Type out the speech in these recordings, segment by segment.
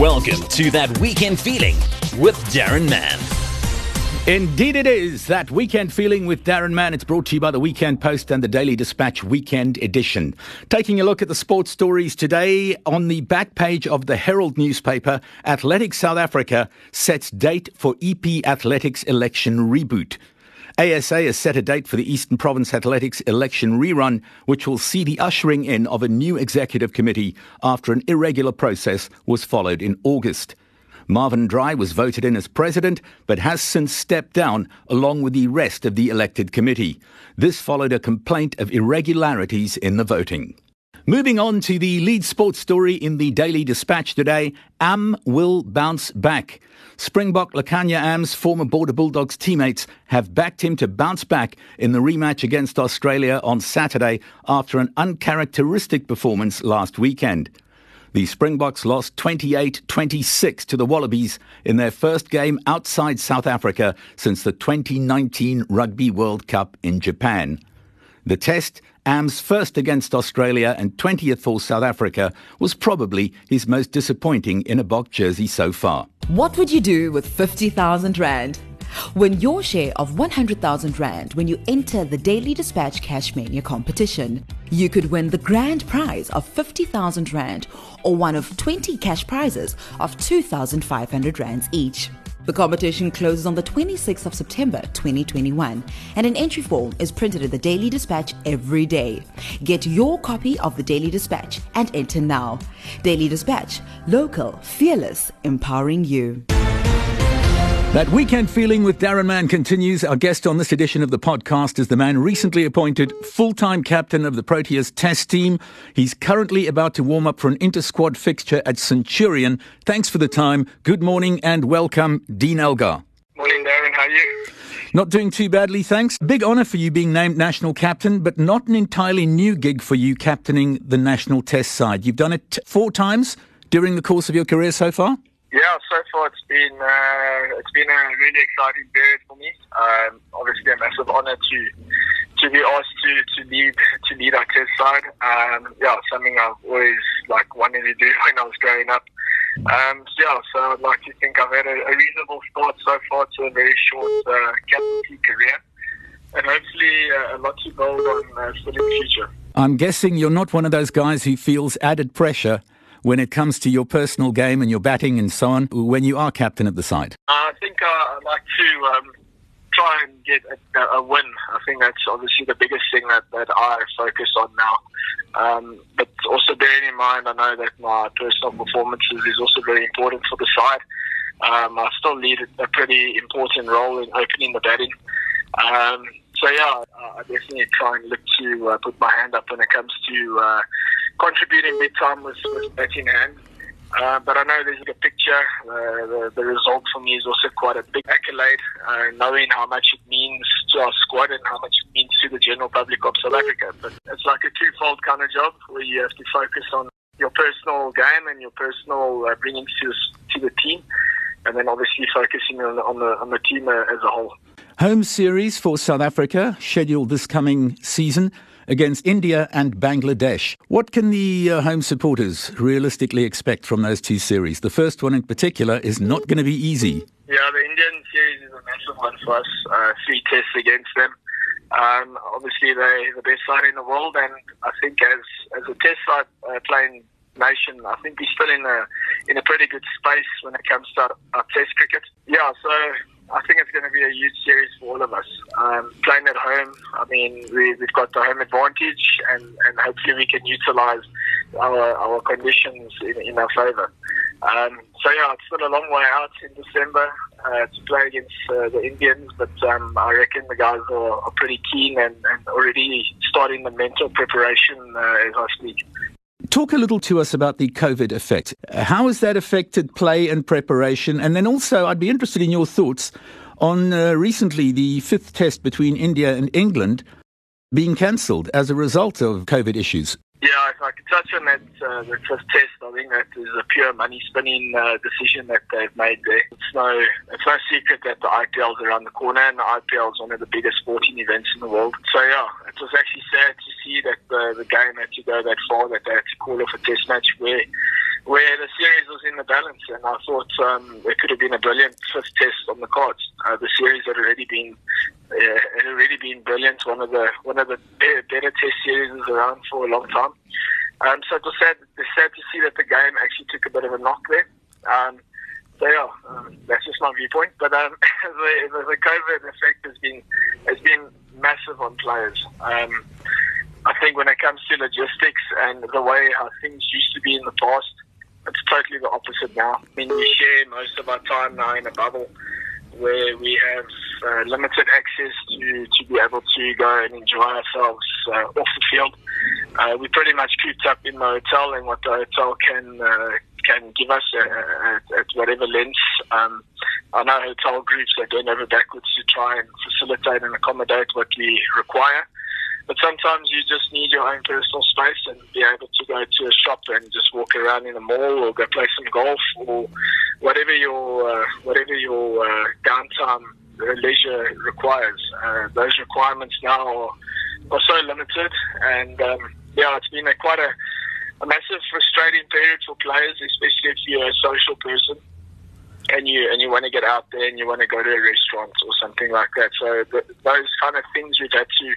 Welcome to That Weekend Feeling with Darren Mann. Indeed, it is that weekend feeling with Darren Mann. It's brought to you by the Weekend Post and the Daily Dispatch Weekend Edition. Taking a look at the sports stories today on the back page of the Herald newspaper, Athletics South Africa sets date for EP Athletics election reboot. ASA has set a date for the Eastern Province Athletics election rerun, which will see the ushering in of a new executive committee after an irregular process was followed in August. Marvin Dry was voted in as president, but has since stepped down along with the rest of the elected committee. This followed a complaint of irregularities in the voting. Moving on to the lead sports story in the Daily Dispatch today, Am will bounce back. Springbok Lukhanyo Am's former Border Bulldogs teammates have backed him to bounce back in the rematch against Australia on Saturday after an uncharacteristic performance last weekend. The Springboks lost 28 26 to the Wallabies in their first game outside South Africa since the 2019 Rugby World Cup in Japan. The test, Am's first against Australia and 20th for South Africa, was probably his most disappointing in a Bok jersey so far. What would you do with 50,000 Rand? Win your share of 100,000 Rand when you enter the Daily Dispatch Cash Mania competition. You could win the grand prize of 50,000 Rand or one of 20 cash prizes of 2,500 Rands each. The competition closes on the 26th of September 2021, and an entry form is printed in the Daily Dispatch every day. Get your copy of the Daily Dispatch and enter now. Daily Dispatch, local, fearless, empowering you. That weekend feeling with Darren Mann continues. Our guest on this edition of the podcast is the man recently appointed full time captain of the Proteas Test team. He's currently about to warm up for an inter squad fixture at Centurion. Thanks for the time. Good morning and welcome, Dean Elgar. Morning, Darren. How are you? Not doing too badly, thanks. Big honour for you being named national captain, but not an entirely new gig for you captaining the national test side. You've done it four times during the course of your career so far? Yeah, so far it's been uh, it's been a really exciting period for me. Um, obviously, a massive honour to to be asked to, to lead to lead our test side. Um, yeah, something I've always like wanted to do when I was growing up. Um, so yeah, so I'd like to think I've had a, a reasonable start so far to a very short uh, captaincy career, and hopefully uh, a lot to build on uh, for the future. I'm guessing you're not one of those guys who feels added pressure when it comes to your personal game and your batting and so on when you are captain of the side? I think uh, I'd like to um, try and get a, a, win. I think that's obviously the biggest thing that, that I focus on now. Um, but also bearing in mind, I know that my personal performances is also very important for the side. Um, I still lead a pretty important role in opening the batting. Um, so yeah, I definitely try and look to uh, put my hand up when it comes to uh, contributing big time with, with batting hand. Uh, but I know there's a picture. Uh, the, the result for me is also quite a big accolade, uh, knowing how much it means to our squad and how much it means to the general public of South Africa. But it's like a twofold kind of job where you have to focus on your personal game and your personal uh, bringing to, to the team, and then obviously focusing on, on the on the team uh, as a whole. Home series for South Africa scheduled this coming season against India and Bangladesh. What can the uh, home supporters realistically expect from those two series? The first one in particular is not going to be easy. Yeah, the Indian series is a massive one for us. Uh, three tests against them. Um, obviously, they're the best side in the world, and I think as as a test side uh, playing nation, I think we're still in a in a pretty good space when it comes to our, our test cricket. Yeah, so I think it's going to be a huge series for all of us. Um, playing at home, I mean, we, have got the home advantage, and, and hopefully we can utilise our our conditions in, in our favour. Um, so yeah, it's still a long way out in December uh, to play against uh, the Indians, but um, I reckon the guys are, are pretty keen and, and, already starting the mental preparation uh, as I speak. Talk a little to us about the COVID effect. How has that affected play and preparation? And then also, I'd be interested in your thoughts on uh, recently the fifth test between India and England being cancelled as a result of COVID issues. Yeah, if I could touch on that, uh, the first test, I think that is a pure money spinning uh, decision that they've made there. It's no, it's no secret that the IPL is around the corner, and the IPL is one of the biggest sporting events in the world. So yeah, it was actually sad to see that the, the game had to go that far, that they had to call off a test match where where the series was in the balance, and I thought um, it could have been a brilliant fifth test on the cards. Uh, the series had already been uh, had already been brilliant. One of the one of the better, test series around for a long time. Um, so it was sad, it's sad to see that the game actually took a bit of a knock there. Um, so yeah, um, that's just my viewpoint. But um, the, the COVID effect has been has been massive on players. Um, I think when it comes to logistics and the way how things used to be in the past, it's totally the opposite now. I mean, we share most of our time now in a bubble where we have uh, limited access to, to be able to go and enjoy ourselves uh, off the field. Uh, we pretty much cooped up in the hotel and what the hotel can uh, can give us uh, at, at whatever length. Um, I know hotel groups are going over backwards to try and facilitate and accommodate what we require. But sometimes you just need your own personal space and be able to go to a shop and just walk around in a mall or go play some golf or whatever your uh, whatever your uh, downtime leisure requires. Uh, those requirements now are, are so limited, and um, yeah, it's been a, quite a, a massive frustrating period for players, especially if you're a social person and you and you want to get out there and you want to go to a restaurant or something like that. So the, those kind of things we've had to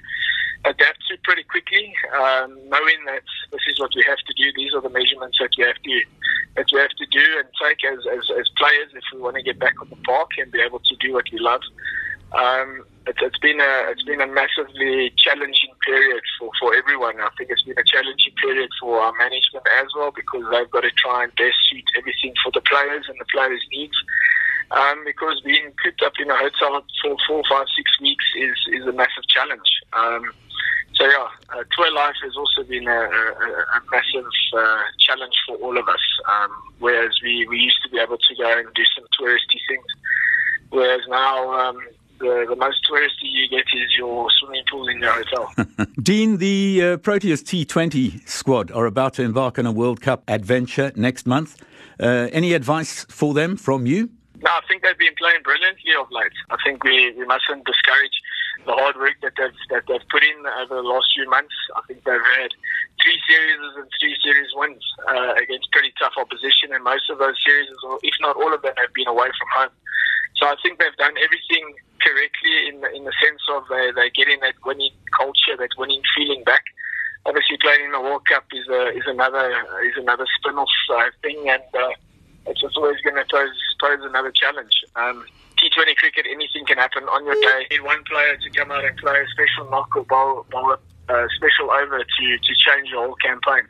adapt to pretty quickly, um, knowing that this is what we have to do. These are the measurements that we have to that we have to do and take as, as, as players if we want to get back on the park and be able to do what we love. Um, it, has been a it's been a massively challenging period for, for everyone. I think it's been a challenging period for our management as well because they've got to try and best suit everything for the players and the players' needs. Um, because being cooped up in a hotel for four, five, six weeks is, is a massive challenge. Um, so yeah, uh, tour life has also been a, a, a massive uh, challenge for all of us. Um, whereas we, we used to be able to go and do some touristy things, whereas now um, the, the most touristy you get is your swimming pool in your hotel. Dean, the uh, Proteas T20 squad are about to embark on a World Cup adventure next month. Uh, any advice for them from you? No, I think they've been playing brilliantly of late. I think we, we mustn't discourage the hard work that they've that they've put in over the last few months. I think they've had three series and three series wins uh, against pretty tough opposition, and most of those series, or if not all of them, have been away from home. So I think they've done everything correctly in the, in the sense of they they're getting that winning culture, that winning feeling back. Obviously, playing in the World Cup is a, is another is another spin-off uh, thing, and uh, it's always going to pose pose another challenge. Um, T20 cricket, anything can happen on your day. You need one player to come out and play a special knock or bowl, bowl a uh, special over to, to change the whole campaign.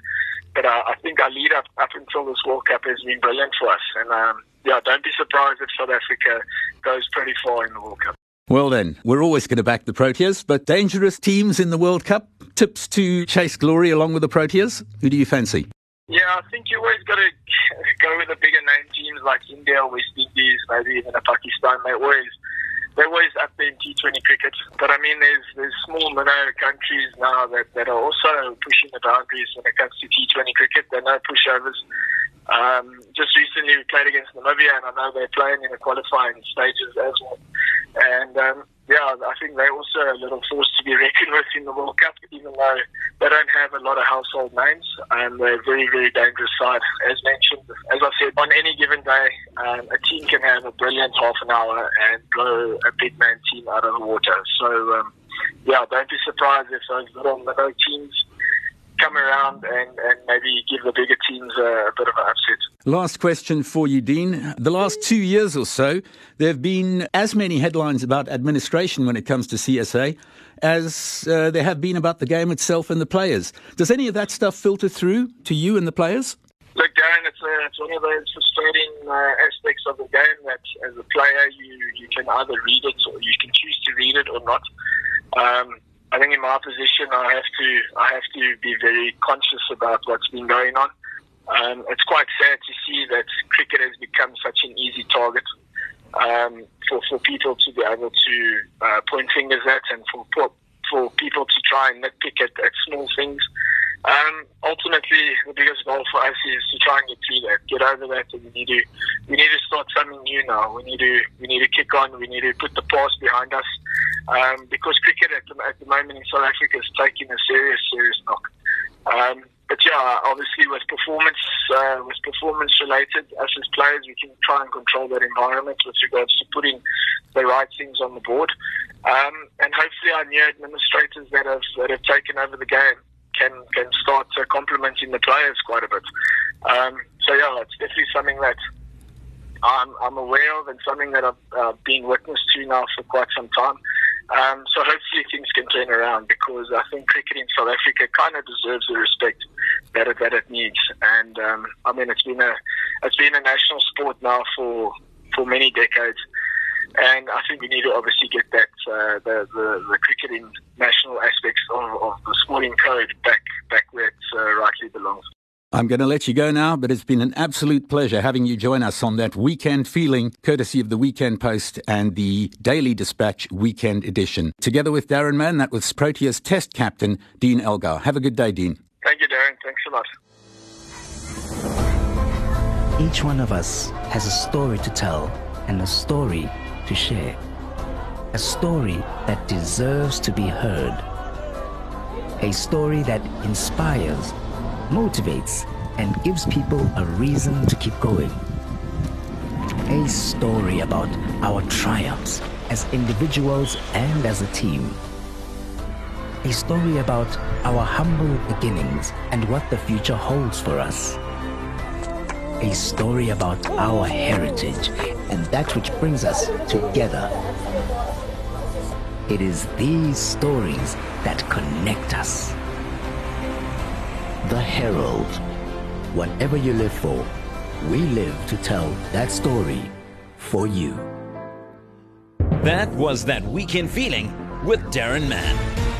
But uh, I think our lead up up until this World Cup has been brilliant for us. And um, yeah, don't be surprised if South Africa goes pretty far in the World Cup. Well, then, we're always going to back the Proteas, but dangerous teams in the World Cup. Tips to chase glory along with the Proteas? Who do you fancy? Yeah, I think you always got to go with the bigger name teams like India, West Indies, maybe even a Pakistan. They always they're always up in T20 cricket. But I mean, there's there's small minnow countries now that, that are also pushing the boundaries when it comes to T20 cricket. They're no pushovers. Um, just recently we played against Namibia, and I know they're playing in the qualifying stages as well. And um, yeah, I think they're also a little force to be reckoned with in the World Cup, even though they don't have a lot of household names, and they're a very, very dangerous side. As mentioned, as I said, on any given day, um, a team can have a brilliant half an hour and blow a big man team out of the water. So, um, yeah, don't be surprised if those little, little teams come around and, and maybe give the bigger teams a, a bit of an upset. Last question for you, Dean. The last two years or so, there have been as many headlines about administration when it comes to CSA as uh, there have been about the game itself and the players. Does any of that stuff filter through to you and the players? Look, Darren, it's, a, it's one of those frustrating uh, aspects of the game that as a player you, you can either read it or you can choose to read it or not. Um, I think in my position, I have to I have to be very conscious about what's been going on. Um, it's quite sad to see that cricket has become such an easy target um, for for people to be able to uh, point fingers at, and for for people to try and nitpick at, at small things. Um, ultimately, the biggest goal for us is to try and get through that, get over that, and we need to we need to start something new now. We need to we need to kick on. We need to put the past behind us um, because cricket at the, at the moment in South Africa is taking a serious, serious knock. Um, but yeah, obviously with performance, uh, with performance related, us as players, we can try and control that environment with regards to putting the right things on the board. Um, and hopefully, our new administrators that have that have taken over the game can can start uh, complementing the players quite a bit. Um, so yeah, it's definitely something that I'm, I'm aware of and something that I've uh, been witness to now for quite some time. Um, so hopefully things can turn around because I think cricket in South Africa kind of deserves the respect that it, that it needs. And um, I mean, it's been a it's been a national sport now for for many decades. And I think we need to obviously get that uh, the, the the cricketing national aspects of, of the sporting code back back where it uh, rightly belongs. I'm going to let you go now, but it's been an absolute pleasure having you join us on that weekend feeling, courtesy of the Weekend Post and the Daily Dispatch Weekend Edition. Together with Darren Mann, that was Proteas Test Captain Dean Elgar. Have a good day, Dean. Thank you, Darren. Thanks a lot. Each one of us has a story to tell and a story to share. A story that deserves to be heard. A story that inspires motivates, and gives people a reason to keep going. A story about our triumphs as individuals and as a team. A story about our humble beginnings and what the future holds for us. A story about our heritage and that which brings us together. It is these stories that connect us. The Herald. Whatever you live for, we live to tell that story for you. That was That Weekend Feeling with Darren Mann.